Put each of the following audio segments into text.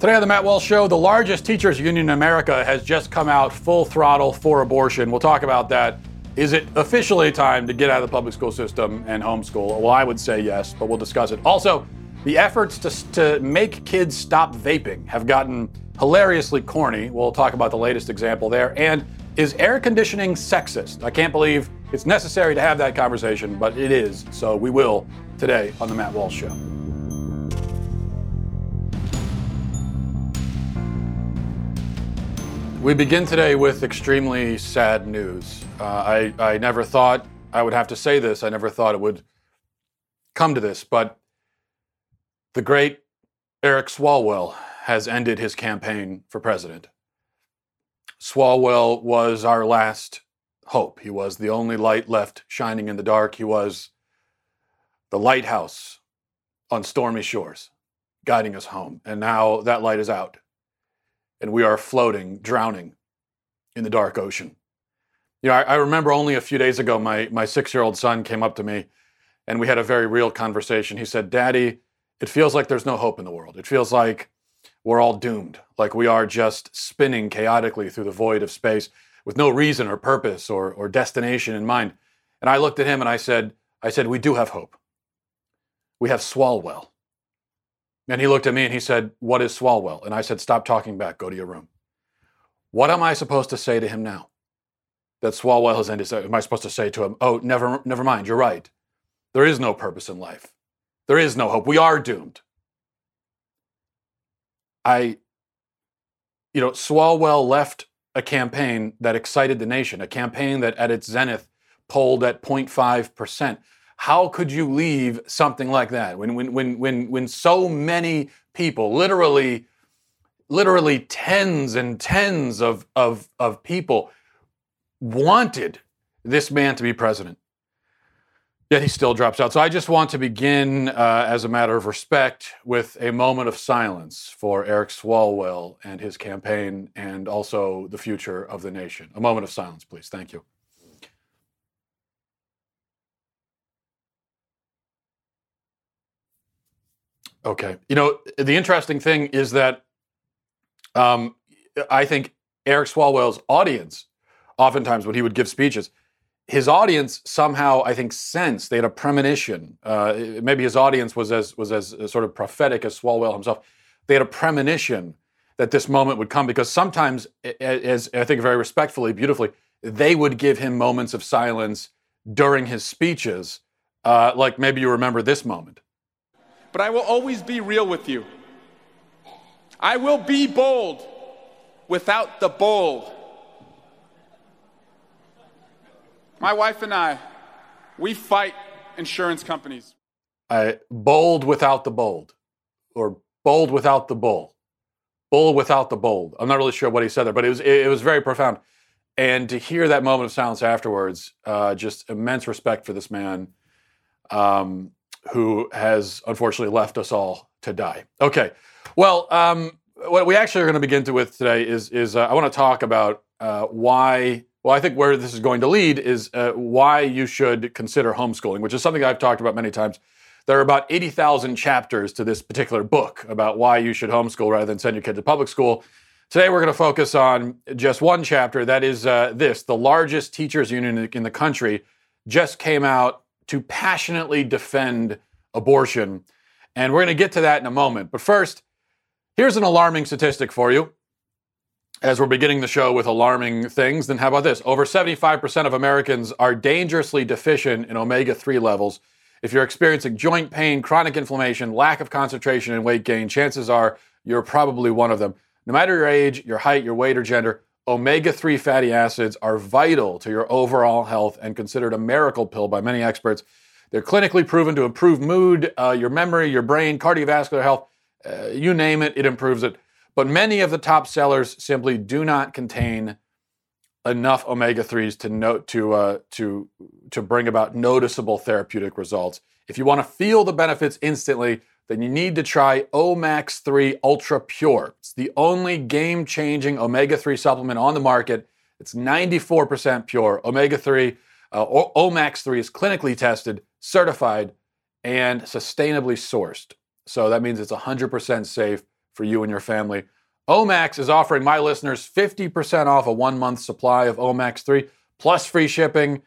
Today on the Matt Walsh Show, the largest teachers union in America has just come out full throttle for abortion. We'll talk about that. Is it officially time to get out of the public school system and homeschool? Well, I would say yes, but we'll discuss it. Also, the efforts to, to make kids stop vaping have gotten hilariously corny. We'll talk about the latest example there. And is air conditioning sexist? I can't believe it's necessary to have that conversation, but it is. So we will today on the Matt Walsh Show. We begin today with extremely sad news. Uh, I, I never thought I would have to say this. I never thought it would come to this, but the great Eric Swalwell has ended his campaign for president. Swalwell was our last hope. He was the only light left shining in the dark. He was the lighthouse on stormy shores, guiding us home. And now that light is out and we are floating, drowning in the dark ocean. You know, I, I remember only a few days ago, my, my six year old son came up to me and we had a very real conversation. He said, Daddy, it feels like there's no hope in the world. It feels like we're all doomed, like we are just spinning chaotically through the void of space with no reason or purpose or, or destination in mind. And I looked at him and I said, I said, we do have hope. We have Swalwell. And he looked at me and he said, What is Swalwell? And I said, Stop talking back, go to your room. What am I supposed to say to him now? That Swalwell has ended. Am I supposed to say to him, Oh, never, never mind, you're right. There is no purpose in life. There is no hope. We are doomed. I, you know, Swalwell left a campaign that excited the nation, a campaign that at its zenith polled at 0.5%. How could you leave something like that when, when, when, when, when so many people, literally, literally tens and tens of, of, of people, wanted this man to be president? Yet he still drops out. So I just want to begin, uh, as a matter of respect, with a moment of silence for Eric Swalwell and his campaign and also the future of the nation. A moment of silence, please. Thank you. Okay. You know, the interesting thing is that um, I think Eric Swalwell's audience, oftentimes when he would give speeches, his audience somehow, I think, sensed they had a premonition. Uh, maybe his audience was as was as sort of prophetic as Swalwell himself. They had a premonition that this moment would come because sometimes, as I think very respectfully, beautifully, they would give him moments of silence during his speeches. Uh, like maybe you remember this moment but I will always be real with you. I will be bold without the bold. My wife and I, we fight insurance companies. I, bold without the bold, or bold without the bull, bull without the bold. I'm not really sure what he said there, but it was it, it was very profound. And to hear that moment of silence afterwards, uh, just immense respect for this man. Um, who has unfortunately left us all to die. Okay, well, um, what we actually are going to begin to with today is is uh, I want to talk about uh, why. Well, I think where this is going to lead is uh, why you should consider homeschooling, which is something I've talked about many times. There are about 80,000 chapters to this particular book about why you should homeschool rather than send your kid to public school. Today, we're going to focus on just one chapter. That is uh, this the largest teachers' union in the country just came out to passionately defend abortion. And we're going to get to that in a moment. But first, here's an alarming statistic for you. As we're beginning the show with alarming things, then how about this? Over 75% of Americans are dangerously deficient in omega 3 levels. If you're experiencing joint pain, chronic inflammation, lack of concentration, and weight gain, chances are you're probably one of them. No matter your age, your height, your weight, or gender, omega 3 fatty acids are vital to your overall health and considered a miracle pill by many experts. They're clinically proven to improve mood, uh, your memory, your brain, cardiovascular health, uh, you name it, it improves it. But many of the top sellers simply do not contain enough omega 3s to note to uh, to to bring about noticeable therapeutic results. If you want to feel the benefits instantly, then you need to try Omax 3 Ultra Pure. It's the only game changing omega 3 supplement on the market. It's 94% pure. Omega 3, uh, Omax 3 is clinically tested, certified, and sustainably sourced. So that means it's 100% safe for you and your family. Omax is offering my listeners 50% off a one month supply of Omax 3 plus free shipping.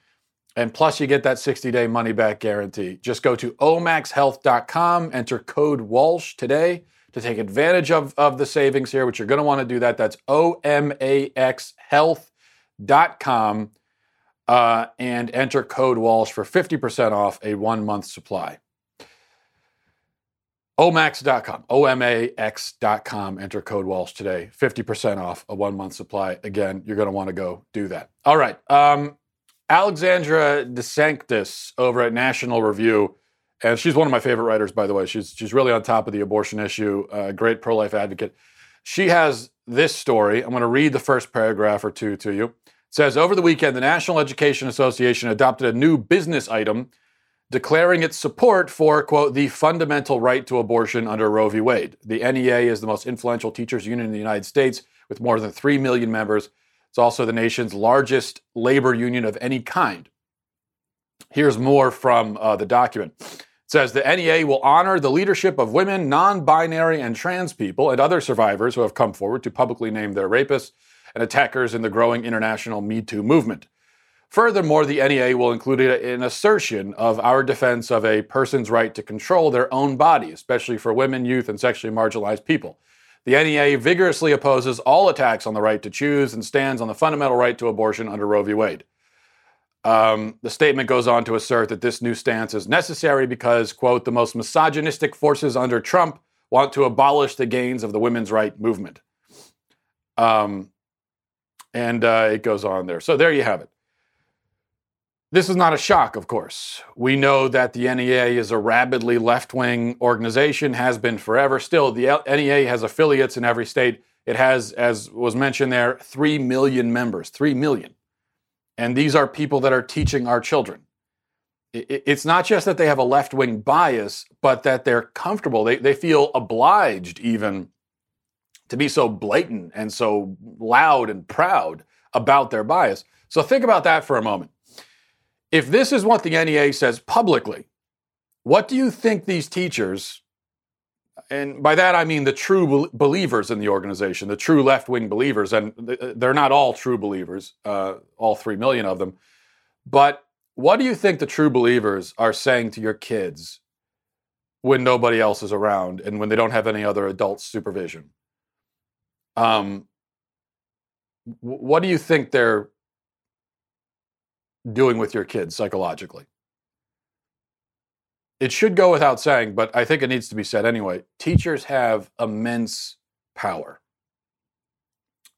And plus, you get that 60 day money back guarantee. Just go to omaxhealth.com, enter code Walsh today to take advantage of, of the savings here, which you're going to want to do that. That's O M A X health.com uh, and enter code Walsh for 50% off a one month supply. Omax.com, O-M-A-X.com. Enter code Walsh today. 50% off a one month supply. Again, you're going to want to go do that. All right. Um, Alexandra DeSanctis over at National Review, and she's one of my favorite writers, by the way. She's, she's really on top of the abortion issue, uh, great pro life advocate. She has this story. I'm going to read the first paragraph or two to you. It says Over the weekend, the National Education Association adopted a new business item declaring its support for, quote, the fundamental right to abortion under Roe v. Wade. The NEA is the most influential teachers union in the United States with more than 3 million members. It's also the nation's largest labor union of any kind. Here's more from uh, the document. It says the NEA will honor the leadership of women, non binary, and trans people and other survivors who have come forward to publicly name their rapists and attackers in the growing international Me Too movement. Furthermore, the NEA will include an assertion of our defense of a person's right to control their own body, especially for women, youth, and sexually marginalized people. The NEA vigorously opposes all attacks on the right to choose and stands on the fundamental right to abortion under Roe v. Wade. Um, the statement goes on to assert that this new stance is necessary because, quote, the most misogynistic forces under Trump want to abolish the gains of the women's right movement. Um, and uh, it goes on there. So there you have it. This is not a shock, of course. We know that the NEA is a rabidly left wing organization, has been forever. Still, the NEA has affiliates in every state. It has, as was mentioned there, 3 million members, 3 million. And these are people that are teaching our children. It's not just that they have a left wing bias, but that they're comfortable. They, they feel obliged, even, to be so blatant and so loud and proud about their bias. So think about that for a moment. If this is what the NEA says publicly, what do you think these teachers, and by that I mean the true believers in the organization, the true left wing believers, and they're not all true believers, uh, all three million of them, but what do you think the true believers are saying to your kids when nobody else is around and when they don't have any other adult supervision? Um, what do you think they're doing with your kids psychologically. It should go without saying, but I think it needs to be said anyway. Teachers have immense power.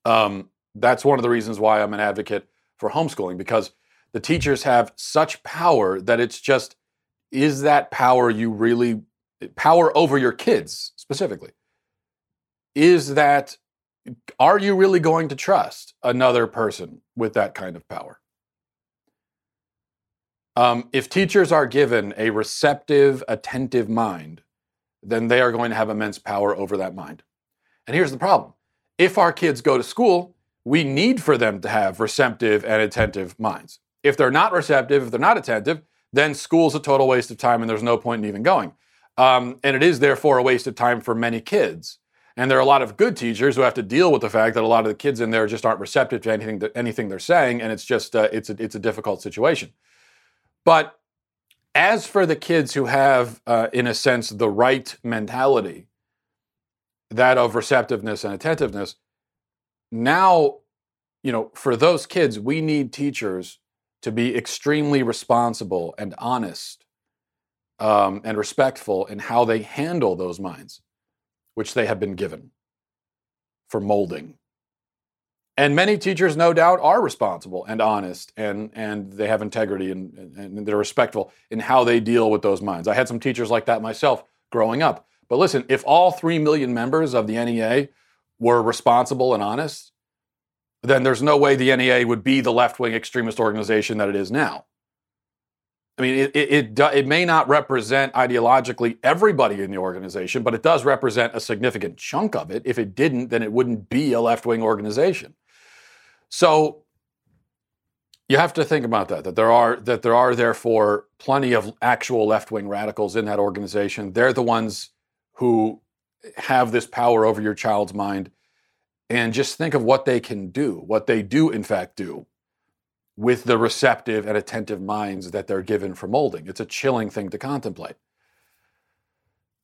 Um, that's one of the reasons why I'm an advocate for homeschooling because the teachers have such power that it's just is that power you really power over your kids specifically is that are you really going to trust another person with that kind of power um, if teachers are given a receptive, attentive mind, then they are going to have immense power over that mind. And here's the problem if our kids go to school, we need for them to have receptive and attentive minds. If they're not receptive, if they're not attentive, then school's a total waste of time and there's no point in even going. Um, and it is therefore a waste of time for many kids. And there are a lot of good teachers who have to deal with the fact that a lot of the kids in there just aren't receptive to anything, anything they're saying, and it's just uh, it's a, it's a difficult situation. But as for the kids who have, uh, in a sense, the right mentality, that of receptiveness and attentiveness, now, you know, for those kids, we need teachers to be extremely responsible and honest um, and respectful in how they handle those minds, which they have been given for molding. And many teachers, no doubt, are responsible and honest, and, and they have integrity and, and they're respectful in how they deal with those minds. I had some teachers like that myself growing up. But listen, if all 3 million members of the NEA were responsible and honest, then there's no way the NEA would be the left wing extremist organization that it is now. I mean, it, it, it, it, may not represent ideologically everybody in the organization, but it does represent a significant chunk of it. If it didn't, then it wouldn't be a left wing organization. So you have to think about that. That there are that there are therefore plenty of actual left wing radicals in that organization. They're the ones who have this power over your child's mind and just think of what they can do, what they do, in fact, do with the receptive and attentive minds that they're given for molding. It's a chilling thing to contemplate.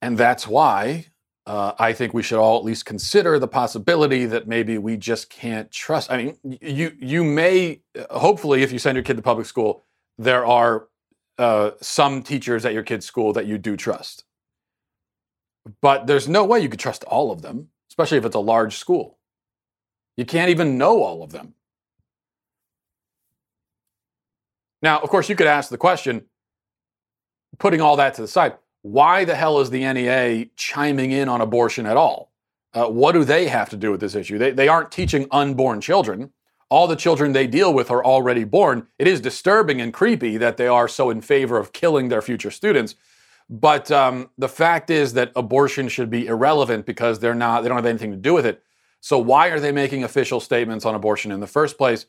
And that's why uh, I think we should all at least consider the possibility that maybe we just can't trust. I mean, you you may hopefully, if you send your kid to public school, there are uh, some teachers at your kid's school that you do trust. But there's no way you could trust all of them, especially if it's a large school. You can't even know all of them. Now, of course, you could ask the question, putting all that to the side, why the hell is the NEA chiming in on abortion at all? Uh, what do they have to do with this issue? They, they aren't teaching unborn children. All the children they deal with are already born. It is disturbing and creepy that they are so in favor of killing their future students. But um, the fact is that abortion should be irrelevant because they're not, they don't have anything to do with it. So why are they making official statements on abortion in the first place?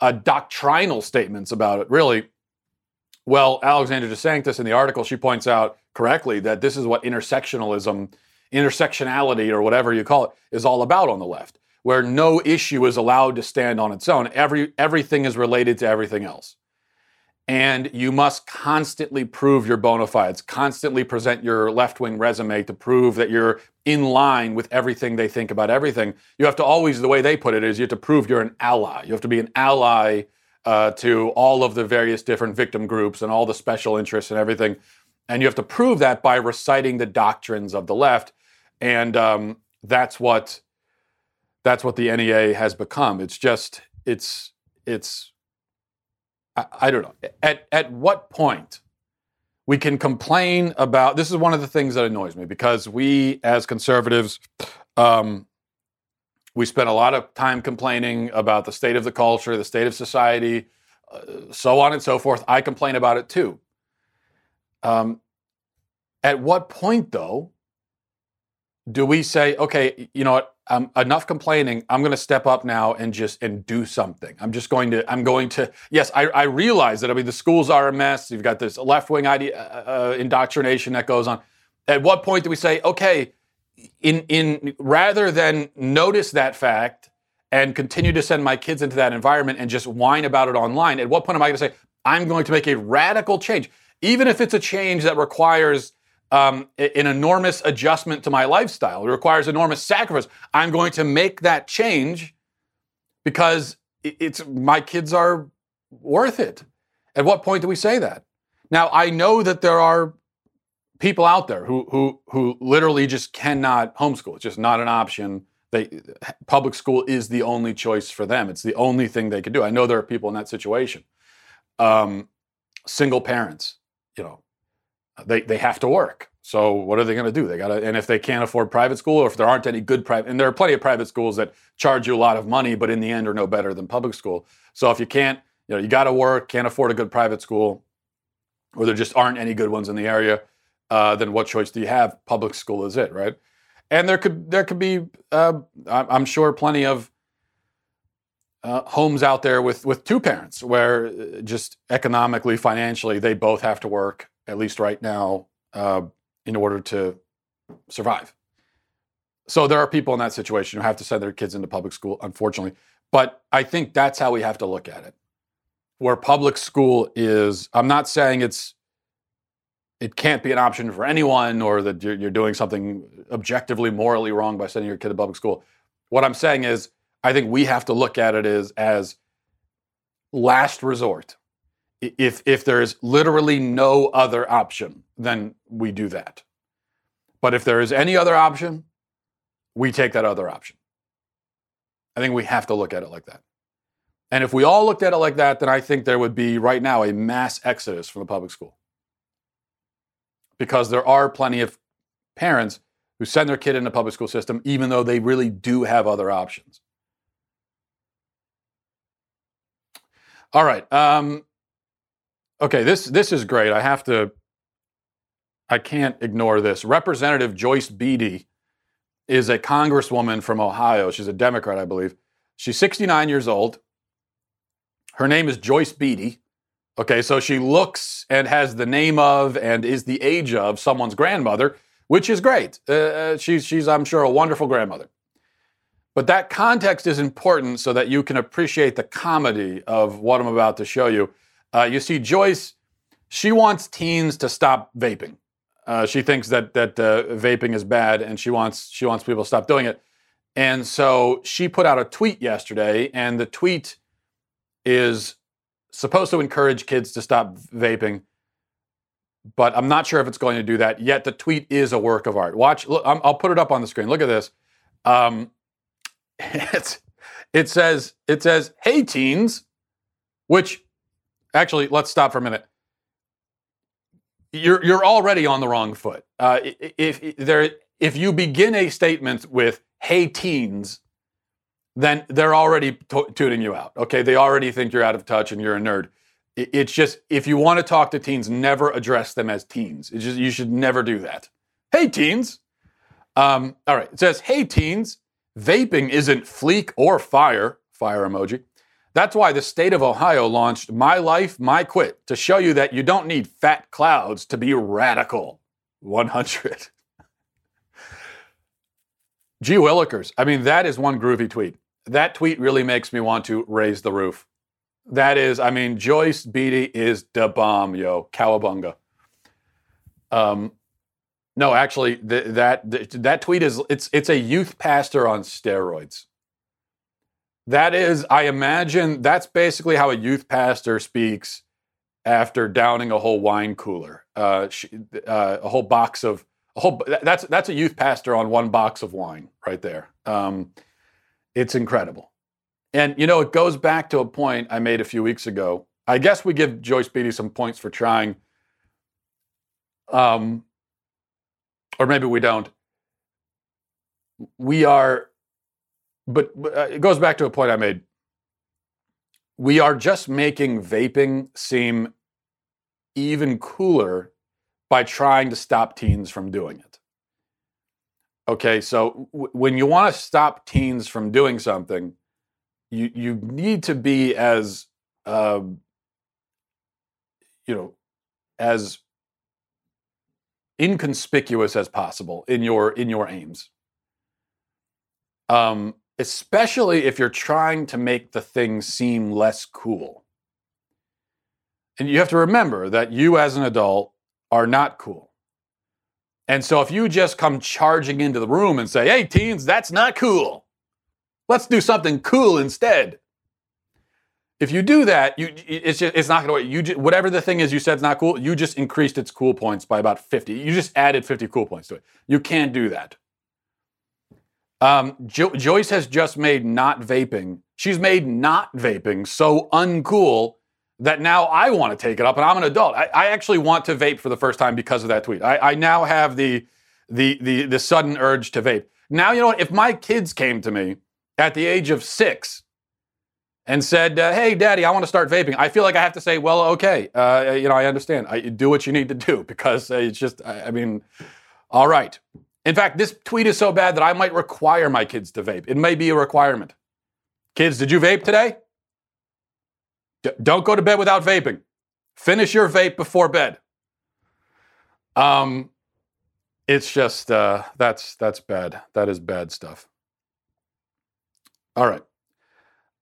Uh, doctrinal statements about it, really. Well, Alexandra DeSanctis in the article, she points out correctly that this is what intersectionalism, intersectionality, or whatever you call it, is all about on the left, where no issue is allowed to stand on its own. Every, everything is related to everything else. And you must constantly prove your bona fides, constantly present your left wing resume to prove that you're in line with everything they think about everything. You have to always, the way they put it is, you have to prove you're an ally. You have to be an ally uh, to all of the various different victim groups and all the special interests and everything. And you have to prove that by reciting the doctrines of the left. And um, that's what that's what the NEA has become. It's just it's it's I, I don't know. At at what point we can complain about this is one of the things that annoys me because we as conservatives um, we spend a lot of time complaining about the state of the culture, the state of society, uh, so on and so forth. I complain about it too. Um, at what point, though, do we say, okay, you know what, um, enough complaining. I'm going to step up now and just and do something. I'm just going to. I'm going to. Yes, I, I realize that. I mean, the schools are a mess. You've got this left wing idea uh, uh, indoctrination that goes on. At what point do we say, okay, in in rather than notice that fact and continue to send my kids into that environment and just whine about it online? At what point am I going to say, I'm going to make a radical change, even if it's a change that requires um, an enormous adjustment to my lifestyle. It requires enormous sacrifice. I'm going to make that change because it's my kids are worth it. At what point do we say that? Now I know that there are people out there who who who literally just cannot homeschool. It's just not an option. They public school is the only choice for them. It's the only thing they can do. I know there are people in that situation. Um, single parents, you know, they they have to work. So what are they going to do? They got to, and if they can't afford private school, or if there aren't any good private, and there are plenty of private schools that charge you a lot of money, but in the end are no better than public school. So if you can't, you know, you got to work, can't afford a good private school, or there just aren't any good ones in the area, uh, then what choice do you have? Public school is it, right? And there could there could be, uh, I'm sure, plenty of uh, homes out there with with two parents where uh, just economically, financially, they both have to work at least right now uh, in order to survive. So there are people in that situation who have to send their kids into public school, unfortunately. But I think that's how we have to look at it. Where public school is, I'm not saying it's it can't be an option for anyone or that you're, you're doing something objectively morally wrong by sending your kid to public school. What I'm saying is, I think we have to look at it as as last resort if if there's literally no other option, then we do that. But if there is any other option, we take that other option. I think we have to look at it like that. And if we all looked at it like that, then I think there would be right now a mass exodus from the public school. Because there are plenty of parents who send their kid in the public school system even though they really do have other options. All right. Um, Okay, this this is great. I have to I can't ignore this. Representative Joyce Beatty is a congresswoman from Ohio. She's a Democrat, I believe. She's 69 years old. Her name is Joyce Beatty. Okay, so she looks and has the name of and is the age of someone's grandmother. which is great. Uh, uh, she's, she's, I'm sure, a wonderful grandmother. But that context is important so that you can appreciate the comedy of what I'm about to show you. Uh, you see, Joyce, she wants teens to stop vaping. Uh, she thinks that that uh, vaping is bad, and she wants she wants people to stop doing it. And so she put out a tweet yesterday, and the tweet is supposed to encourage kids to stop vaping, but I'm not sure if it's going to do that. Yet the tweet is a work of art. Watch, look, i will put it up on the screen. Look at this. Um, it says it says, "Hey teens," which actually let's stop for a minute. You're you're already on the wrong foot. Uh, if, if there if you begin a statement with "Hey teens," then they're already t- tuning you out. Okay, they already think you're out of touch and you're a nerd. It's just if you want to talk to teens, never address them as teens. It's just you should never do that. Hey teens. Um, all right, it says, "Hey teens, vaping isn't fleek or fire." Fire emoji. That's why the state of Ohio launched My Life, My Quit to show you that you don't need fat clouds to be radical. 100. Gee Willikers. I mean, that is one groovy tweet that tweet really makes me want to raise the roof. That is, I mean, Joyce Beatty is the bomb, yo, cowabunga. Um, no, actually, th- that th- that tweet is it's it's a youth pastor on steroids. That is, I imagine that's basically how a youth pastor speaks after downing a whole wine cooler, uh, uh, a whole box of a whole. That's that's a youth pastor on one box of wine right there. Um, it's incredible. And, you know, it goes back to a point I made a few weeks ago. I guess we give Joyce Beatty some points for trying. Um, or maybe we don't. We are, but, uh, it goes back to a point I made. We are just making vaping seem even cooler by trying to stop teens from doing it. Okay, so w- when you want to stop teens from doing something, you you need to be as uh, you know as inconspicuous as possible in your in your aims. Um, especially if you're trying to make the thing seem less cool. And you have to remember that you as an adult are not cool. And so if you just come charging into the room and say, hey, teens, that's not cool. Let's do something cool instead. If you do that, you, it's, just, it's not going to work. You whatever the thing is you said is not cool, you just increased its cool points by about 50. You just added 50 cool points to it. You can't do that. Um, jo- Joyce has just made not vaping. She's made not vaping so uncool that now I want to take it up, and I'm an adult. I, I actually want to vape for the first time because of that tweet. I, I now have the, the the the sudden urge to vape. Now you know what? If my kids came to me at the age of six and said, uh, "Hey, Daddy, I want to start vaping," I feel like I have to say, "Well, okay, uh, you know, I understand. I do what you need to do because uh, it's just, I, I mean, all right." In fact, this tweet is so bad that I might require my kids to vape. It may be a requirement. Kids, did you vape today? D- don't go to bed without vaping. Finish your vape before bed. Um, it's just uh, that's that's bad. That is bad stuff. All right.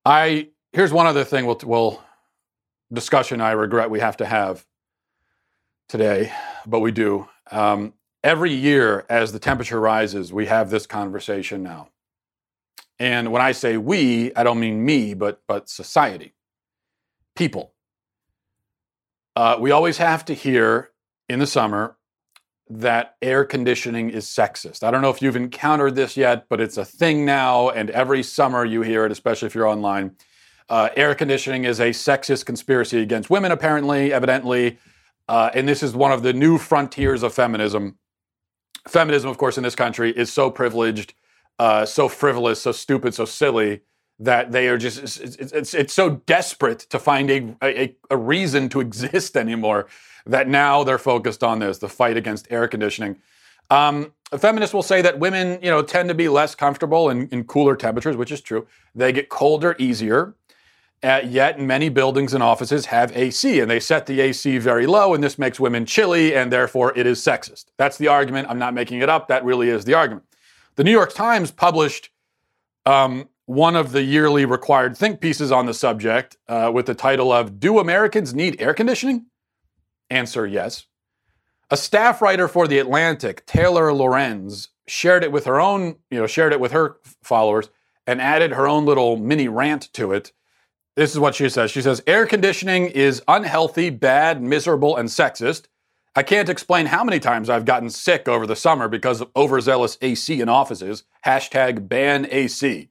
I here's one other thing we'll, we'll discussion I regret we have to have today, but we do. Um, every year, as the temperature rises, we have this conversation now. And when I say we, I don't mean me, but but society people. Uh, we always have to hear in the summer that air conditioning is sexist. I don't know if you've encountered this yet, but it's a thing now, and every summer you hear it, especially if you're online. Uh, air conditioning is a sexist conspiracy against women, apparently, evidently, uh, and this is one of the new frontiers of feminism. Feminism, of course, in this country is so privileged, uh, so frivolous, so stupid, so silly that they are just it's, it's, it's so desperate to find a, a, a reason to exist anymore that now they're focused on this the fight against air conditioning um, feminists will say that women you know tend to be less comfortable in, in cooler temperatures which is true they get colder easier Uh, yet many buildings and offices have AC, and they set the AC very low, and this makes women chilly, and therefore it is sexist. That's the argument. I'm not making it up. That really is the argument. The New York Times published um, one of the yearly required think pieces on the subject uh, with the title of Do Americans Need Air Conditioning? Answer yes. A staff writer for The Atlantic, Taylor Lorenz, shared it with her own, you know, shared it with her followers and added her own little mini rant to it. This is what she says. She says, Air conditioning is unhealthy, bad, miserable, and sexist. I can't explain how many times I've gotten sick over the summer because of overzealous AC in offices. Hashtag ban AC.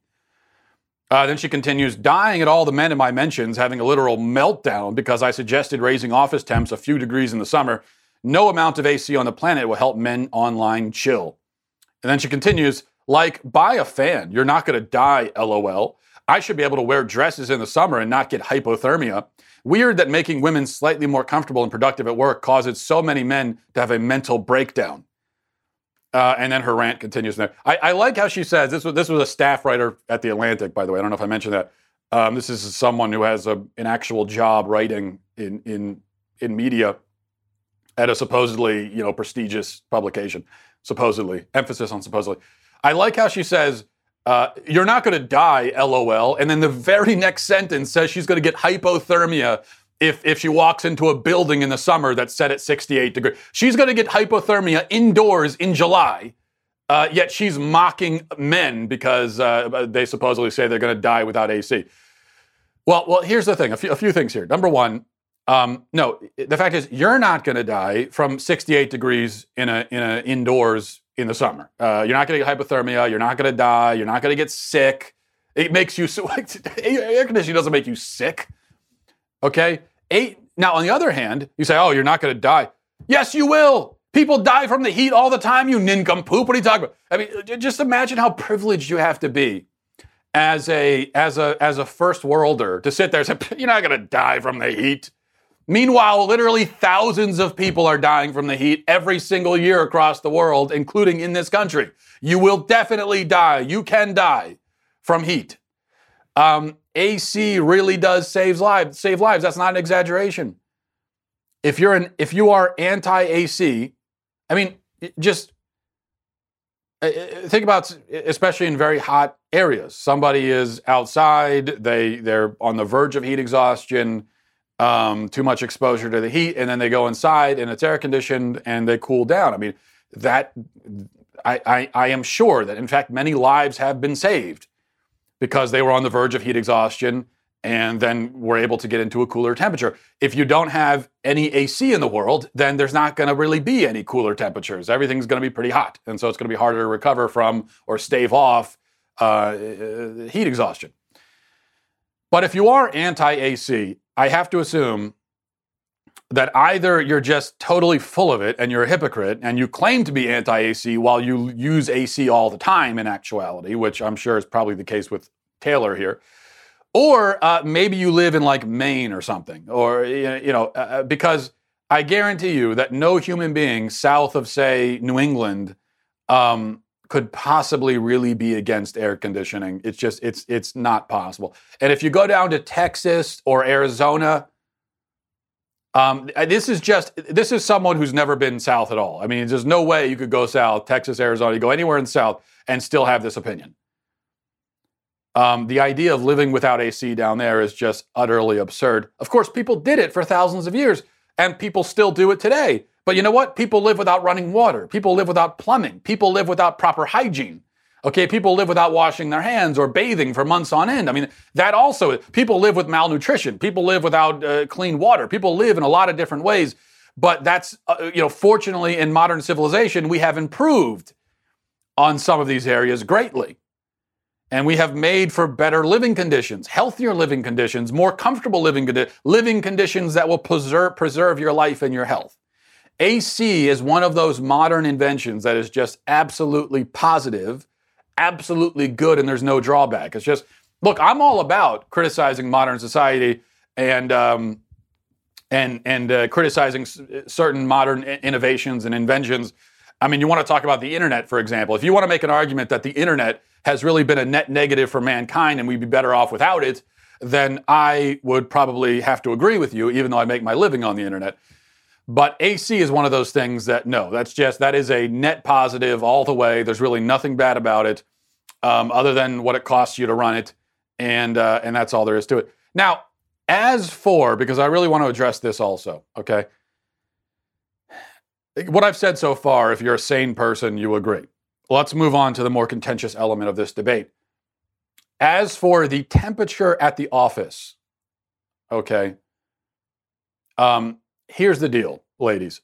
Uh, then she continues, dying at all the men in my mentions, having a literal meltdown because I suggested raising office temps a few degrees in the summer. No amount of AC on the planet will help men online chill. And then she continues, like, buy a fan. You're not going to die, lol. I should be able to wear dresses in the summer and not get hypothermia. Weird that making women slightly more comfortable and productive at work causes so many men to have a mental breakdown. Uh, and then her rant continues there. I, I, like how she says this was this was a staff writer at the Atlantic, by the way. I don't know if I mentioned that. Um, this is someone who has a, an actual job writing in in in media at a supposedly you know prestigious publication. Supposedly, emphasis on supposedly. I like how she says uh, you're not going to die, lol. And then the very next sentence says she's going to get hypothermia if, if she walks into a building in the summer that's set at 68 degrees. She's going to get hypothermia indoors in July. Uh, yet she's mocking men because uh, they supposedly say they're going to die without AC. Well, well, here's the thing: a few, a few things here. Number one, um, no, the fact is you're not going to die from 68 degrees in a in a indoors in the summer. Uh, you're not going to get hypothermia. You're not going to die. You're not going to get sick. It makes you air conditioning doesn't make you sick. Okay. Eight. Now, on the other hand, you say, "Oh, you're not going to die." Yes, you will. People die from the heat all the time. You nincompoop. What are you talking about? I mean, just imagine how privileged you have to be as a as a as a first worlder to sit there and say, "You're not going to die from the heat." Meanwhile, literally thousands of people are dying from the heat every single year across the world, including in this country. You will definitely die. You can die from heat. Um, AC really does save lives. Save lives. That's not an exaggeration. If you're an if you are anti-AC, I mean, just uh, uh, think about especially in very hot areas. Somebody is outside. They they're on the verge of heat exhaustion um, too much exposure to the heat, and then they go inside and it's air conditioned and they cool down. I mean, that I, I, I am sure that in fact many lives have been saved because they were on the verge of heat exhaustion and then were able to get into a cooler temperature. If you don't have any AC in the world, then there's not going to really be any cooler temperatures. Everything's going to be pretty hot, and so it's going to be harder to recover from or stave off uh, heat exhaustion. But if you are anti AC, I have to assume that either you're just totally full of it and you're a hypocrite and you claim to be anti AC while you use AC all the time in actuality, which I'm sure is probably the case with Taylor here. Or uh, maybe you live in like Maine or something, or, you know, uh, uh, because I guarantee you that no human being south of, say, New England um, could possibly really be against air conditioning. It's just it's it's not possible. And if you go down to Texas or Arizona, um, this is just this is someone who's never been south at all. I mean, there's no way you could go south, Texas, Arizona, you go anywhere in the south and still have this opinion. Um, the idea of living without AC down there is just utterly absurd. Of course, people did it for thousands of years, and people still do it today. But you know what? People live without running water. People live without plumbing. People live without proper hygiene. Okay, people live without washing their hands or bathing for months on end. I mean, that also, people live with malnutrition. People live without uh, clean water. People live in a lot of different ways. But that's, uh, you know, fortunately in modern civilization, we have improved on some of these areas greatly. And we have made for better living conditions, healthier living conditions, more comfortable living, living conditions that will preserve, preserve your life and your health. AC is one of those modern inventions that is just absolutely positive, absolutely good, and there's no drawback. It's just, look, I'm all about criticizing modern society and um, and and uh, criticizing s- certain modern I- innovations and inventions. I mean, you want to talk about the internet, for example. If you want to make an argument that the internet has really been a net negative for mankind and we'd be better off without it, then I would probably have to agree with you, even though I make my living on the internet. But AC is one of those things that no, that's just that is a net positive all the way. There's really nothing bad about it, um, other than what it costs you to run it, and uh, and that's all there is to it. Now, as for because I really want to address this also, okay. What I've said so far, if you're a sane person, you agree. Let's move on to the more contentious element of this debate. As for the temperature at the office, okay, um, here's the deal, ladies,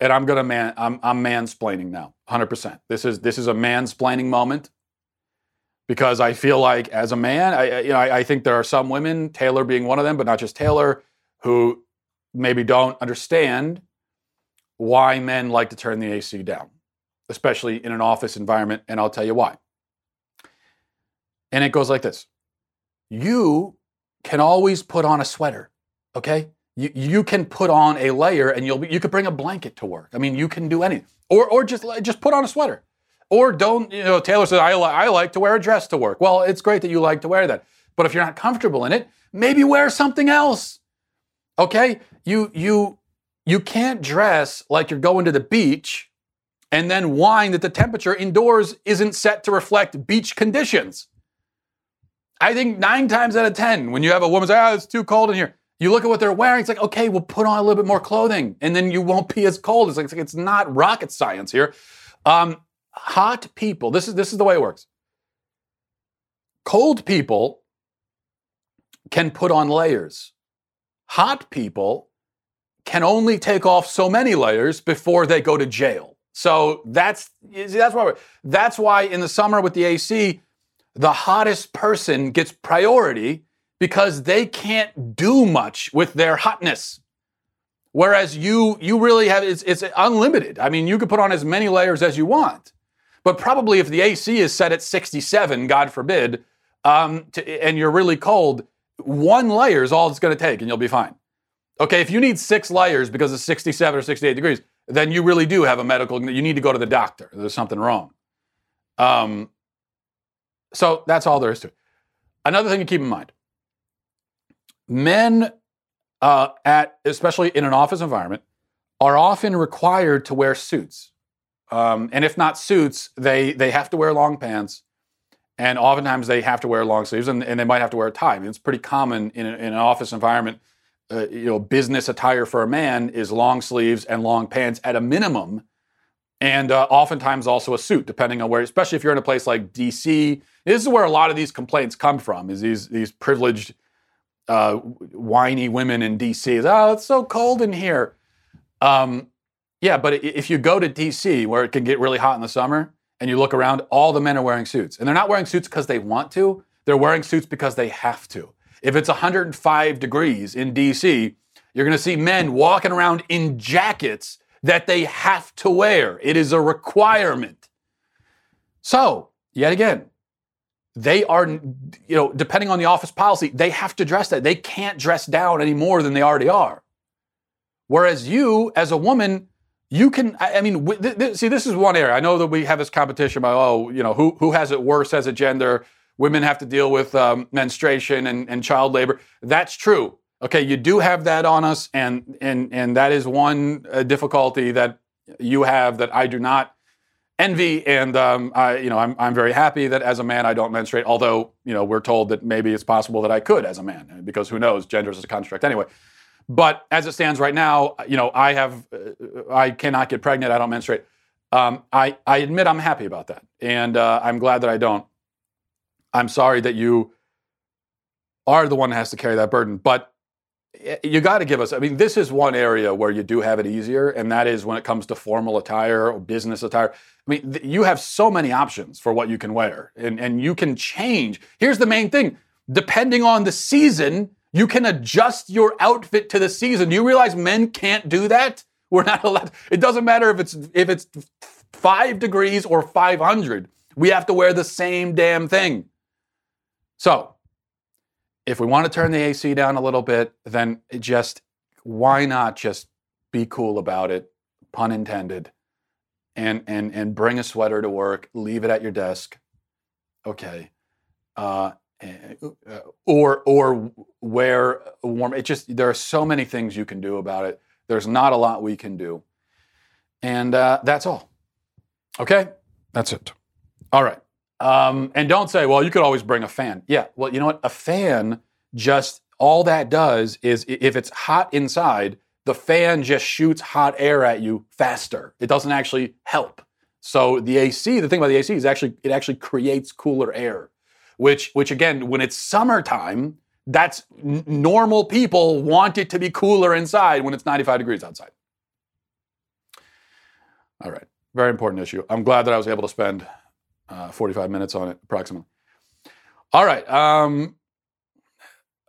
and I'm gonna man, I'm, I'm mansplaining now, 100%. This is this is a mansplaining moment because I feel like as a man, I you know I, I think there are some women, Taylor being one of them, but not just Taylor, who maybe don't understand why men like to turn the AC down, especially in an office environment, and I'll tell you why. And it goes like this You can always put on a sweater, okay? You, you can put on a layer and you'll be, you could bring a blanket to work. I mean, you can do anything. Or, or just, just put on a sweater. Or don't, you know, Taylor said, I, li- I like to wear a dress to work. Well, it's great that you like to wear that. But if you're not comfortable in it, maybe wear something else. Okay? You, you, you can't dress like you're going to the beach and then whine that the temperature indoors isn't set to reflect beach conditions. I think nine times out of 10, when you have a woman say, oh, it's too cold in here, you look at what they're wearing, it's like, okay, we'll put on a little bit more clothing and then you won't be as cold. It's like, it's not rocket science here. Um, hot people, this is, this is the way it works. Cold people can put on layers. Hot people can only take off so many layers before they go to jail. So that's see, that's why that's why in the summer with the AC, the hottest person gets priority because they can't do much with their hotness. Whereas you you really have it's, it's unlimited. I mean, you could put on as many layers as you want. But probably if the AC is set at 67, God forbid, um, to, and you're really cold, one layer is all it's going to take, and you'll be fine. Okay, if you need six layers because it's 67 or 68 degrees, then you really do have a medical. You need to go to the doctor. There's something wrong. Um, so that's all there is to it. Another thing to keep in mind men, uh, at especially in an office environment, are often required to wear suits. Um, and if not suits, they, they have to wear long pants. And oftentimes they have to wear long sleeves and, and they might have to wear a tie. I mean, it's pretty common in, a, in an office environment. Uh, you know, business attire for a man is long sleeves and long pants at a minimum and uh, oftentimes also a suit, depending on where. Especially if you're in a place like D.C., this is where a lot of these complaints come from. Is these these privileged, uh, whiny women in D.C. Oh, it's so cold in here. Um, yeah, but if you go to D.C., where it can get really hot in the summer, and you look around, all the men are wearing suits, and they're not wearing suits because they want to. They're wearing suits because they have to. If it's 105 degrees in D.C., you're going to see men walking around in jackets that they have to wear. It is a requirement. So, yet again, they are, you know, depending on the office policy, they have to dress that. They can't dress down any more than they already are. Whereas you, as a woman, you can, I mean, th- th- see, this is one area. I know that we have this competition about, oh, you know, who, who has it worse as a gender? Women have to deal with um, menstruation and, and child labor. That's true. Okay, you do have that on us, and and and that is one uh, difficulty that you have that I do not envy. And um, I, you know, I'm I'm very happy that as a man I don't menstruate. Although you know we're told that maybe it's possible that I could as a man, because who knows? Gender is a construct anyway. But as it stands right now, you know, I have uh, I cannot get pregnant. I don't menstruate. Um, I I admit I'm happy about that, and uh, I'm glad that I don't. I'm sorry that you are the one that has to carry that burden, but you got to give us. I mean, this is one area where you do have it easier, and that is when it comes to formal attire or business attire. I mean, th- you have so many options for what you can wear, and, and you can change. Here's the main thing depending on the season, you can adjust your outfit to the season. Do you realize men can't do that? We're not allowed. It doesn't matter if it's if it's five degrees or 500. We have to wear the same damn thing. So if we want to turn the AC down a little bit, then just why not just be cool about it, pun intended, and and and bring a sweater to work, leave it at your desk. Okay. Uh, uh, or or wear warm. It just there are so many things you can do about it. There's not a lot we can do, and uh, that's all. Okay, that's it. All right, um, and don't say, well, you could always bring a fan. Yeah, well, you know what? A fan just all that does is if it's hot inside, the fan just shoots hot air at you faster. It doesn't actually help. So the AC, the thing about the AC is actually it actually creates cooler air, which which again, when it's summertime, that's n- normal people want it to be cooler inside when it's 95 degrees outside. All right, very important issue. I'm glad that I was able to spend uh, 45 minutes on it approximately. All right, um,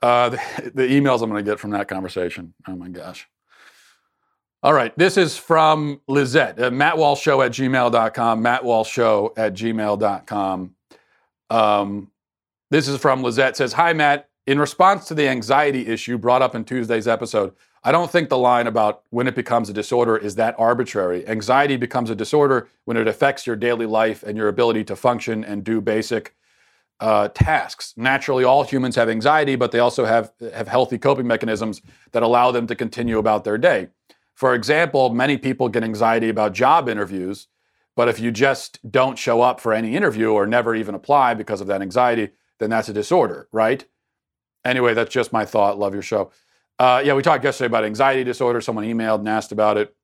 uh, the, the emails I'm going to get from that conversation. Oh my gosh. All right, this is from Lizette, uh, mattwalshshow at gmail.com, mattwalshshow at gmail.com. Um, this is from Lizette, says, Hi, Matt. In response to the anxiety issue brought up in Tuesday's episode, I don't think the line about when it becomes a disorder is that arbitrary. Anxiety becomes a disorder when it affects your daily life and your ability to function and do basic uh, tasks. Naturally, all humans have anxiety, but they also have, have healthy coping mechanisms that allow them to continue about their day. For example, many people get anxiety about job interviews, but if you just don't show up for any interview or never even apply because of that anxiety, then that's a disorder, right? Anyway, that's just my thought. Love your show. Uh, yeah, we talked yesterday about anxiety disorder. Someone emailed and asked about it,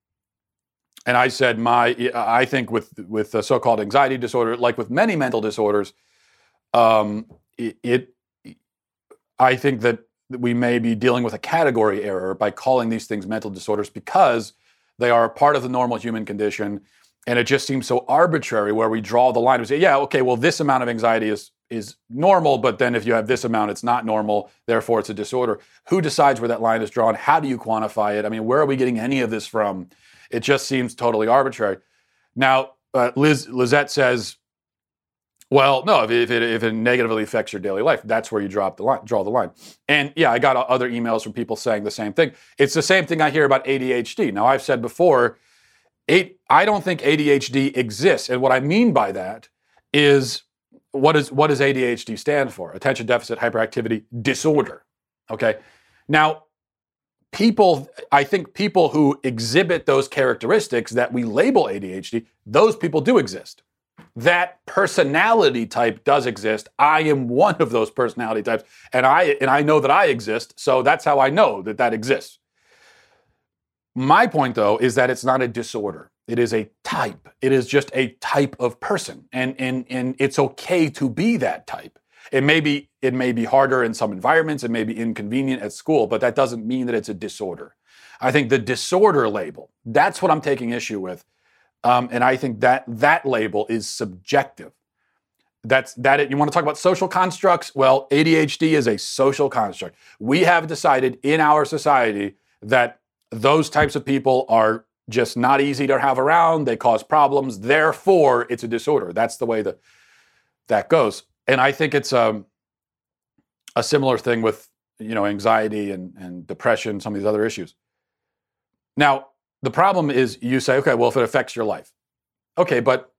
and I said my I think with with the so-called anxiety disorder, like with many mental disorders, um, it, it I think that we may be dealing with a category error by calling these things mental disorders because they are part of the normal human condition. And it just seems so arbitrary where we draw the line. We say, yeah, okay, well, this amount of anxiety is is normal, but then if you have this amount, it's not normal, therefore it's a disorder. Who decides where that line is drawn? How do you quantify it? I mean, where are we getting any of this from? It just seems totally arbitrary. Now, uh, Liz Lizette says well, no, if it, if it, negatively affects your daily life, that's where you drop the line, draw the line. And yeah, I got other emails from people saying the same thing. It's the same thing I hear about ADHD. Now, I've said before, eight, I don't think ADHD exists. And what I mean by that is what, is what does ADHD stand for? Attention Deficit Hyperactivity Disorder. Okay. Now, people, I think people who exhibit those characteristics that we label ADHD, those people do exist that personality type does exist. I am one of those personality types, and I and I know that I exist. So that's how I know that that exists. My point, though, is that it's not a disorder. It is a type. It is just a type of person, and and and it's okay to be that type. It may be it may be harder in some environments. It may be inconvenient at school, but that doesn't mean that it's a disorder. I think the disorder label that's what I'm taking issue with um, and I think that that label is subjective. That's that. It, you want to talk about social constructs? Well, ADHD is a social construct. We have decided in our society that those types of people are just not easy to have around. They cause problems. Therefore, it's a disorder. That's the way that that goes. And I think it's um, a similar thing with you know anxiety and, and depression, some of these other issues. Now, the problem is you say, okay, well, if it affects your life, okay, but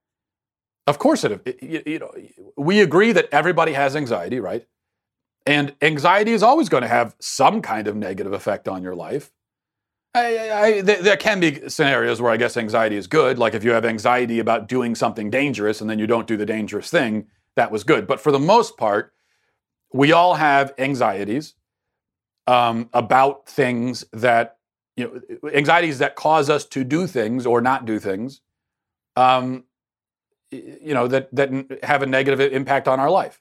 of course it, it you, you know, we agree that everybody has anxiety, right? And anxiety is always going to have some kind of negative effect on your life. I, I, there can be scenarios where I guess anxiety is good. Like if you have anxiety about doing something dangerous and then you don't do the dangerous thing, that was good. But for the most part, we all have anxieties um, about things that you know, anxieties that cause us to do things or not do things, um, you know, that that have a negative impact on our life.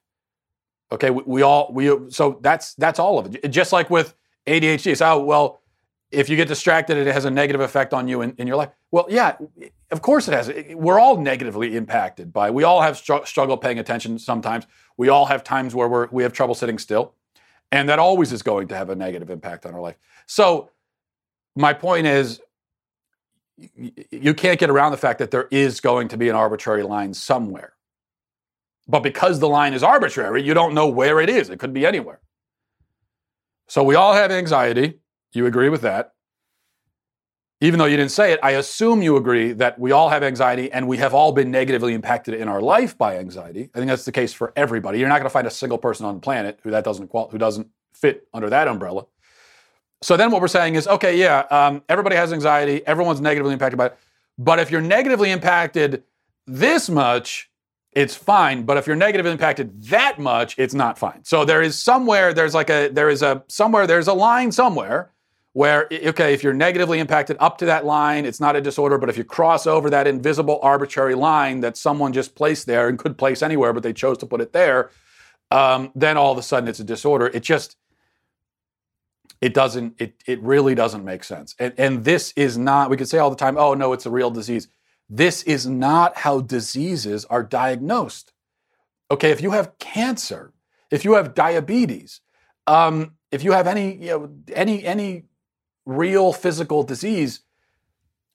Okay, we, we, all we so that's that's all of it. Just like with ADHD, it's oh well, if you get distracted, it has a negative effect on you in, in your life. Well, yeah, of course it has. We're all negatively impacted by. We all have str- struggle paying attention sometimes. We all have times where we're we have trouble sitting still, and that always is going to have a negative impact on our life. So my point is you can't get around the fact that there is going to be an arbitrary line somewhere. But because the line is arbitrary, you don't know where it is. It could be anywhere. So we all have anxiety. You agree with that. even though you didn't say it, I assume you agree that we all have anxiety and we have all been negatively impacted in our life by anxiety. I think that's the case for everybody. You're not going to find a single person on the planet who that doesn't qual- who doesn't fit under that umbrella. So then what we're saying is, okay, yeah, um, everybody has anxiety, everyone's negatively impacted by it. But if you're negatively impacted this much, it's fine. But if you're negatively impacted that much, it's not fine. So there is somewhere, there's like a, there is a, somewhere, there's a line somewhere where, okay, if you're negatively impacted up to that line, it's not a disorder. But if you cross over that invisible arbitrary line that someone just placed there and could place anywhere, but they chose to put it there, um, then all of a sudden it's a disorder. It just, it doesn't, it, it really doesn't make sense. And, and this is not, we could say all the time, oh, no, it's a real disease. This is not how diseases are diagnosed. Okay, if you have cancer, if you have diabetes, um, if you have any, you know, any, any real physical disease,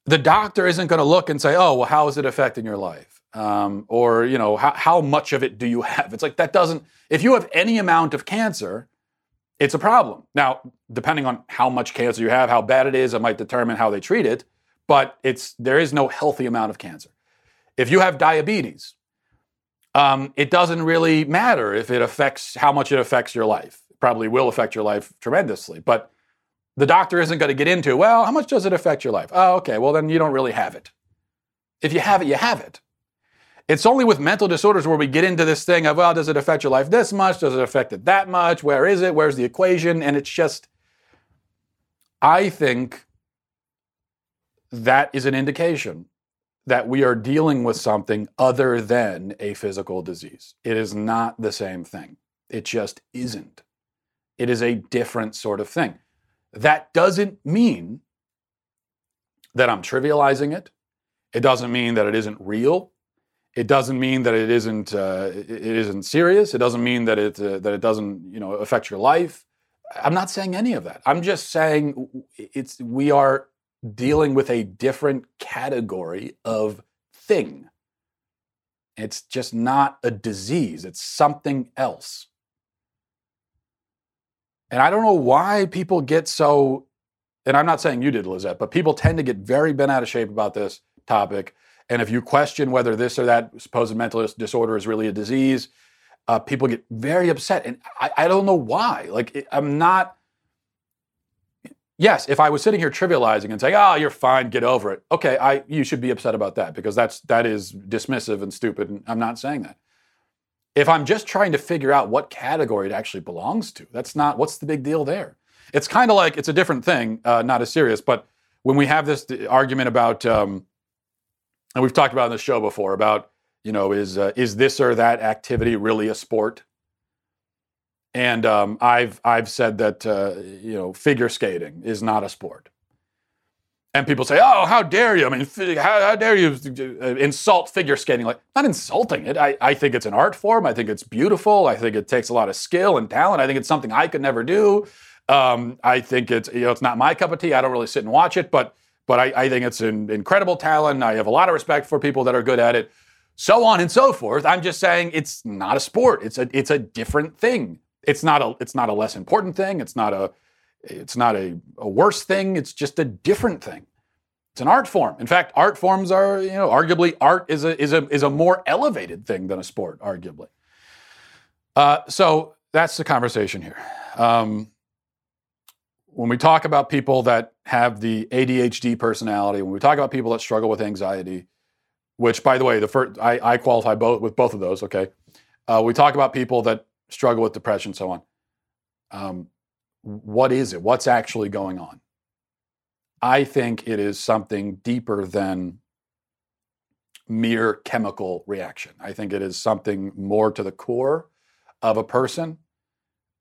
the doctor isn't going to look and say, "Oh, well, how is it affecting your life?" Um, or you know, how, how much of it do you have? It's like that doesn't. If you have any amount of cancer, it's a problem. Now, depending on how much cancer you have, how bad it is, it might determine how they treat it. But it's there is no healthy amount of cancer. If you have diabetes, um, it doesn't really matter if it affects how much it affects your life. It probably will affect your life tremendously, but the doctor isn't going to get into, well, how much does it affect your life? Oh, okay, well, then you don't really have it. If you have it, you have it. It's only with mental disorders where we get into this thing of, well, does it affect your life this much? Does it affect it that much? Where is it? Where's the equation? And it's just, I think that is an indication that we are dealing with something other than a physical disease. It is not the same thing. It just isn't. It is a different sort of thing. That doesn't mean that I'm trivializing it. It doesn't mean that it isn't real. It doesn't mean that it isn't uh, it isn't serious. It doesn't mean that it uh, that it doesn't you know affect your life. I'm not saying any of that. I'm just saying it's we are dealing with a different category of thing. It's just not a disease. It's something else. And I don't know why people get so, and I'm not saying you did, Lizette, but people tend to get very bent out of shape about this topic. And if you question whether this or that supposed mental disorder is really a disease, uh, people get very upset. And I, I don't know why. Like, I'm not, yes, if I was sitting here trivializing and saying, "Oh, you're fine, get over it," okay, I you should be upset about that because that's that is dismissive and stupid. And I'm not saying that if I'm just trying to figure out what category it actually belongs to, that's not, what's the big deal there? It's kind of like, it's a different thing, uh, not as serious, but when we have this argument about, um, and we've talked about on the show before about, you know, is, uh, is this or that activity really a sport? And um, I've, I've said that, uh, you know, figure skating is not a sport. And people say, "Oh, how dare you? I mean, how, how, dare you uh, insult figure skating?" Like, not insulting it. I, I think it's an art form. I think it's beautiful. I think it takes a lot of skill and talent. I think it's something I could never do. Um, I think it's you know it's not my cup of tea. I don't really sit and watch it, but but I, I think it's an incredible talent. I have a lot of respect for people that are good at it, so on and so forth. I'm just saying it's not a sport. It's a it's a different thing. It's not a it's not a less important thing. It's not a it's not a, a worse thing, it's just a different thing. It's an art form. In fact, art forms are, you know, arguably art is a is a is a more elevated thing than a sport, arguably. Uh, so that's the conversation here. Um, when we talk about people that have the ADHD personality, when we talk about people that struggle with anxiety, which, by the way, the first I, I qualify both with both of those. Okay, uh, we talk about people that struggle with depression, so on. Um, what is it? What's actually going on? I think it is something deeper than mere chemical reaction. I think it is something more to the core of a person.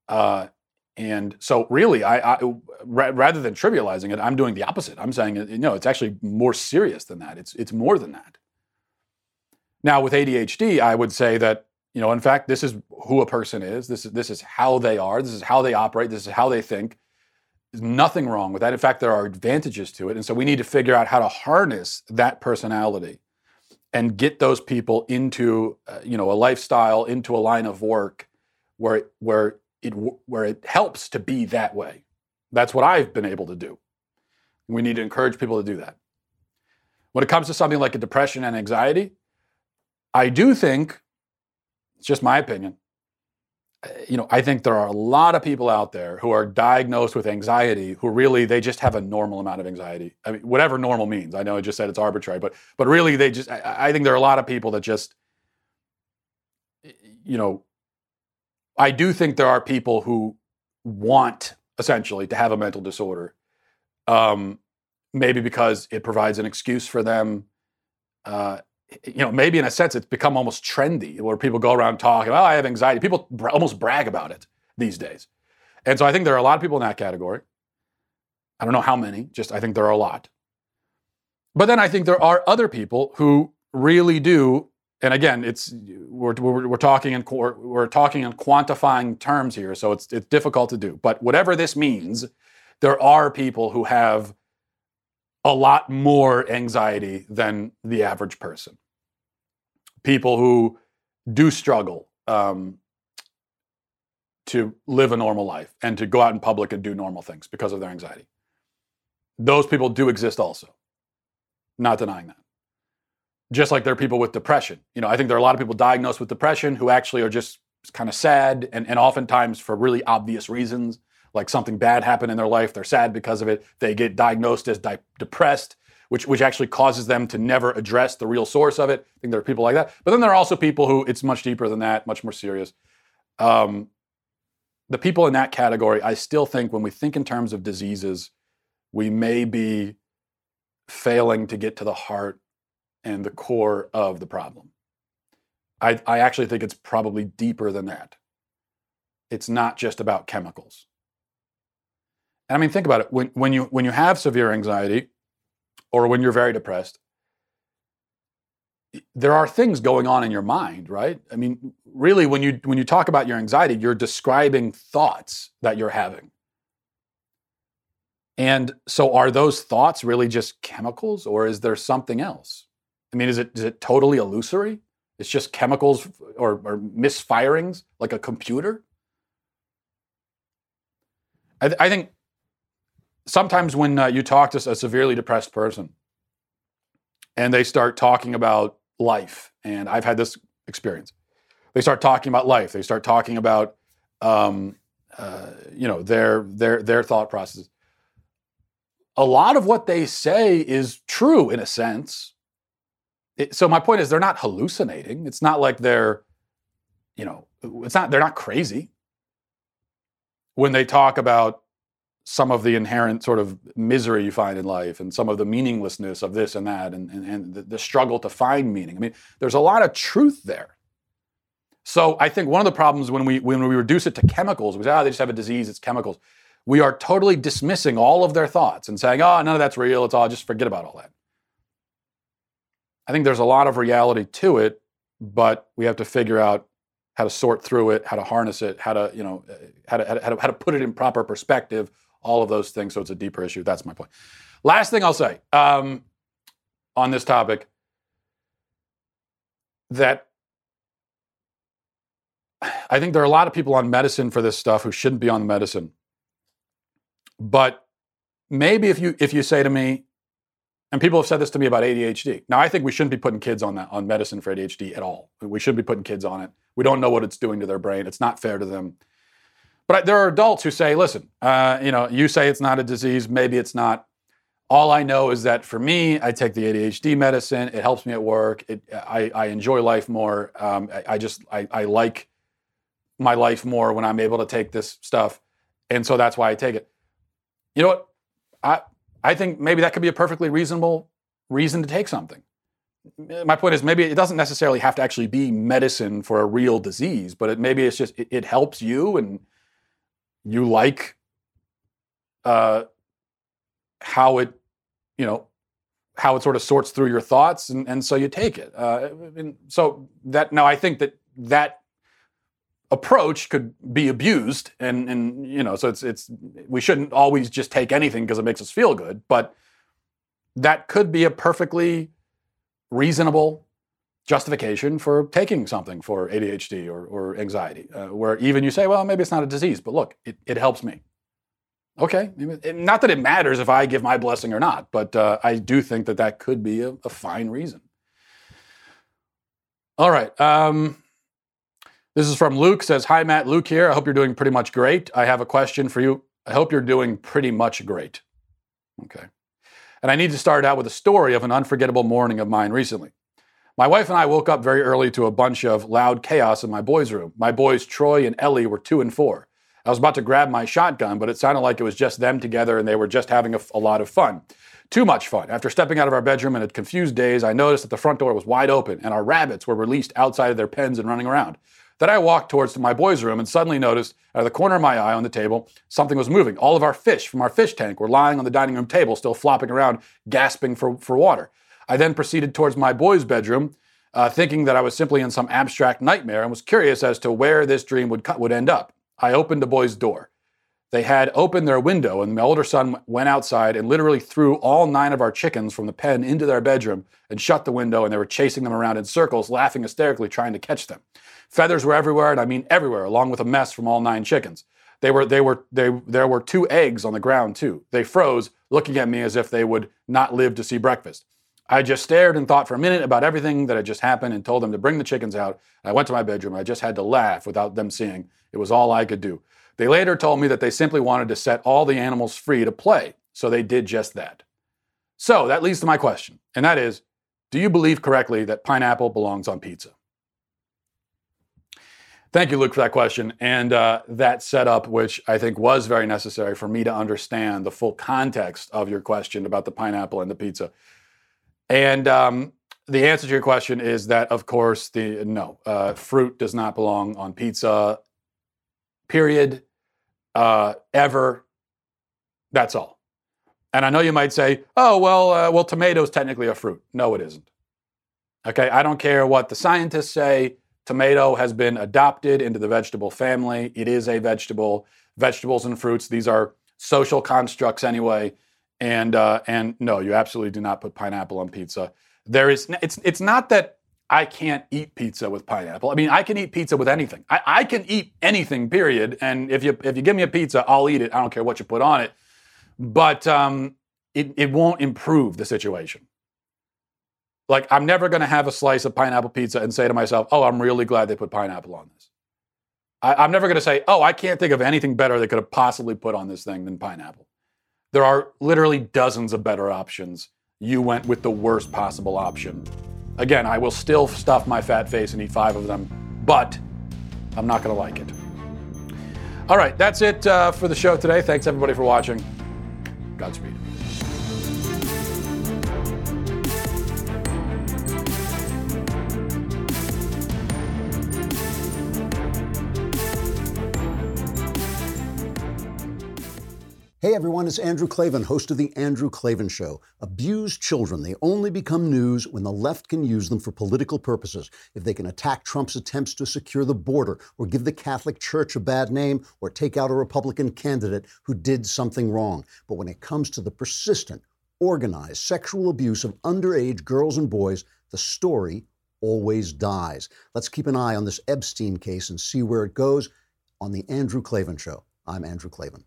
Uh, and so, really, I, I rather than trivializing it, I'm doing the opposite. I'm saying, you know, it's actually more serious than that. It's it's more than that. Now, with ADHD, I would say that you know, in fact, this is who a person is. This is this is how they are. This is how they operate. This is how they think. There's nothing wrong with that. In fact, there are advantages to it. And so we need to figure out how to harness that personality and get those people into, uh, you know, a lifestyle, into a line of work where where it where it helps to be that way. That's what I've been able to do. We need to encourage people to do that. When it comes to something like a depression and anxiety, I do think, it's just my opinion, uh, you know, I think there are a lot of people out there who are diagnosed with anxiety who really they just have a normal amount of anxiety. I mean, whatever normal means. I know I just said it's arbitrary, but but really they just I, I think there are a lot of people that just you know, I do think there are people who want essentially to have a mental disorder. Um, maybe because it provides an excuse for them. Uh, you know, maybe in a sense, it's become almost trendy where people go around talking, oh, I have anxiety. People almost brag about it these days. And so I think there are a lot of people in that category. I don't know how many, just I think there are a lot. But then I think there are other people who really do, and again, it's we're, we're, we're talking in we're talking in quantifying terms here, so it's it's difficult to do. But whatever this means, there are people who have a lot more anxiety than the average person. People who do struggle um, to live a normal life and to go out in public and do normal things because of their anxiety. Those people do exist also. Not denying that. Just like there are people with depression. You know, I think there are a lot of people diagnosed with depression who actually are just kind of sad and, and oftentimes for really obvious reasons like something bad happened in their life, they're sad because of it, they get diagnosed as di- depressed, which, which actually causes them to never address the real source of it. I think there are people like that. But then there are also people who it's much deeper than that, much more serious. Um, the people in that category, I still think when we think in terms of diseases, we may be failing to get to the heart and the core of the problem. I, I actually think it's probably deeper than that. It's not just about chemicals. I mean, think about it. When, when, you, when you have severe anxiety or when you're very depressed, there are things going on in your mind, right? I mean, really, when you, when you talk about your anxiety, you're describing thoughts that you're having. And so, are those thoughts really just chemicals or is there something else? I mean, is it, is it totally illusory? It's just chemicals or, or misfirings like a computer? I, th- I think sometimes when uh, you talk to a severely depressed person and they start talking about life, and I've had this experience, they start talking about life. They start talking about, um, uh, you know, their their their thought processes. A lot of what they say is true in a sense. It, so my point is, they're not hallucinating. It's not like they're, you know, it's not they're not crazy. When they talk about some of the inherent sort of misery you find in life and some of the meaninglessness of this and that and, and, and the, the, struggle to find meaning. I mean, there's a lot of truth there. So I think one of the problems when we when we reduce it to chemicals, we say, oh, they just have a disease, it's chemicals. We are totally dismissing all of their thoughts and saying, oh, none of that's real, it's all just forget about all that. I think there's a lot of reality to it, but we have to figure out how to sort through it, how to harness it, how to, you know, how to, how to, how to put it in proper perspective all of those things. So it's a deeper issue. That's my point. Last thing I'll say um, on this topic that I think there are a lot of people on medicine for this stuff who shouldn't be on medicine. But maybe if you if you say to me, and people have said this to me about ADHD. Now I think we shouldn't be putting kids on that on medicine for ADHD at all. We shouldn't be putting kids on it. We don't know what it's doing to their brain. It's not fair to them. But there are adults who say, listen, uh, you know, you say it's not a disease, maybe it's not. All I know is that for me, I take the ADHD medicine. It helps me at work. It, I, I enjoy life more. Um, I, I, just I, I like my life more when I'm able to take this stuff, and so that's why I take it. You know what? I I think maybe that could be a perfectly reasonable reason to take something. My point is maybe it doesn't necessarily have to actually be medicine for a real disease, but it, maybe it's just it, it helps you and you like uh, how it, you know, how it sort of sorts through your thoughts, and, and so you take it. Uh, and so that now I think that that approach could be abused, and and you know, so it's it's we shouldn't always just take anything because it makes us feel good, but that could be a perfectly reasonable justification for taking something for ADHD or, or anxiety, uh, where even you say, well, maybe it's not a disease, but look, it, it helps me. Okay, not that it matters if I give my blessing or not, but uh, I do think that that could be a, a fine reason. All right. Um, this is from Luke. Says, "Hi Matt, Luke here. I hope you're doing pretty much great. I have a question for you. I hope you're doing pretty much great. Okay. And I need to start out with a story of an unforgettable morning of mine recently. My wife and I woke up very early to a bunch of loud chaos in my boys' room. My boys, Troy and Ellie, were two and four. I was about to grab my shotgun, but it sounded like it was just them together and they were just having a, a lot of fun. Too much fun. After stepping out of our bedroom in a confused daze, I noticed that the front door was wide open and our rabbits were released outside of their pens and running around. Then I walked towards my boys' room and suddenly noticed out of the corner of my eye on the table, something was moving. All of our fish from our fish tank were lying on the dining room table, still flopping around, gasping for, for water. I then proceeded towards my boys' bedroom, uh, thinking that I was simply in some abstract nightmare and was curious as to where this dream would, would end up. I opened the boys' door. They had opened their window, and my older son went outside and literally threw all nine of our chickens from the pen into their bedroom and shut the window, and they were chasing them around in circles, laughing hysterically, trying to catch them. Feathers were everywhere, and I mean everywhere, along with a mess from all nine chickens. They were, they were, they, there were two eggs on the ground too. They froze, looking at me as if they would not live to see breakfast. I just stared and thought for a minute about everything that had just happened and told them to bring the chickens out. I went to my bedroom. I just had to laugh without them seeing. It was all I could do. They later told me that they simply wanted to set all the animals free to play, so they did just that. So that leads to my question, and that is Do you believe correctly that pineapple belongs on pizza? Thank you, Luke, for that question and uh, that setup, which I think was very necessary for me to understand the full context of your question about the pineapple and the pizza. And um, the answer to your question is that, of course, the no uh, fruit does not belong on pizza. Period. Uh, ever. That's all. And I know you might say, "Oh, well, uh, well, tomatoes technically a fruit." No, it isn't. Okay, I don't care what the scientists say. Tomato has been adopted into the vegetable family. It is a vegetable. Vegetables and fruits; these are social constructs anyway. And uh, and no, you absolutely do not put pineapple on pizza. There is it's it's not that I can't eat pizza with pineapple. I mean, I can eat pizza with anything. I, I can eat anything, period. And if you if you give me a pizza, I'll eat it. I don't care what you put on it. But um, it, it won't improve the situation. Like, I'm never going to have a slice of pineapple pizza and say to myself, oh, I'm really glad they put pineapple on this. I, am never going to say, oh, I can't think of anything better they could have possibly put on this thing than pineapple. There are literally dozens of better options. You went with the worst possible option. Again, I will still stuff my fat face and eat five of them, but I'm not going to like it. All right, that's it uh, for the show today. Thanks everybody for watching. Godspeed. Everyone, it's Andrew Klavan, host of The Andrew Klavan Show. Abused children, they only become news when the left can use them for political purposes. If they can attack Trump's attempts to secure the border, or give the Catholic Church a bad name, or take out a Republican candidate who did something wrong. But when it comes to the persistent, organized sexual abuse of underage girls and boys, the story always dies. Let's keep an eye on this Epstein case and see where it goes on The Andrew Klavan Show. I'm Andrew Klavan.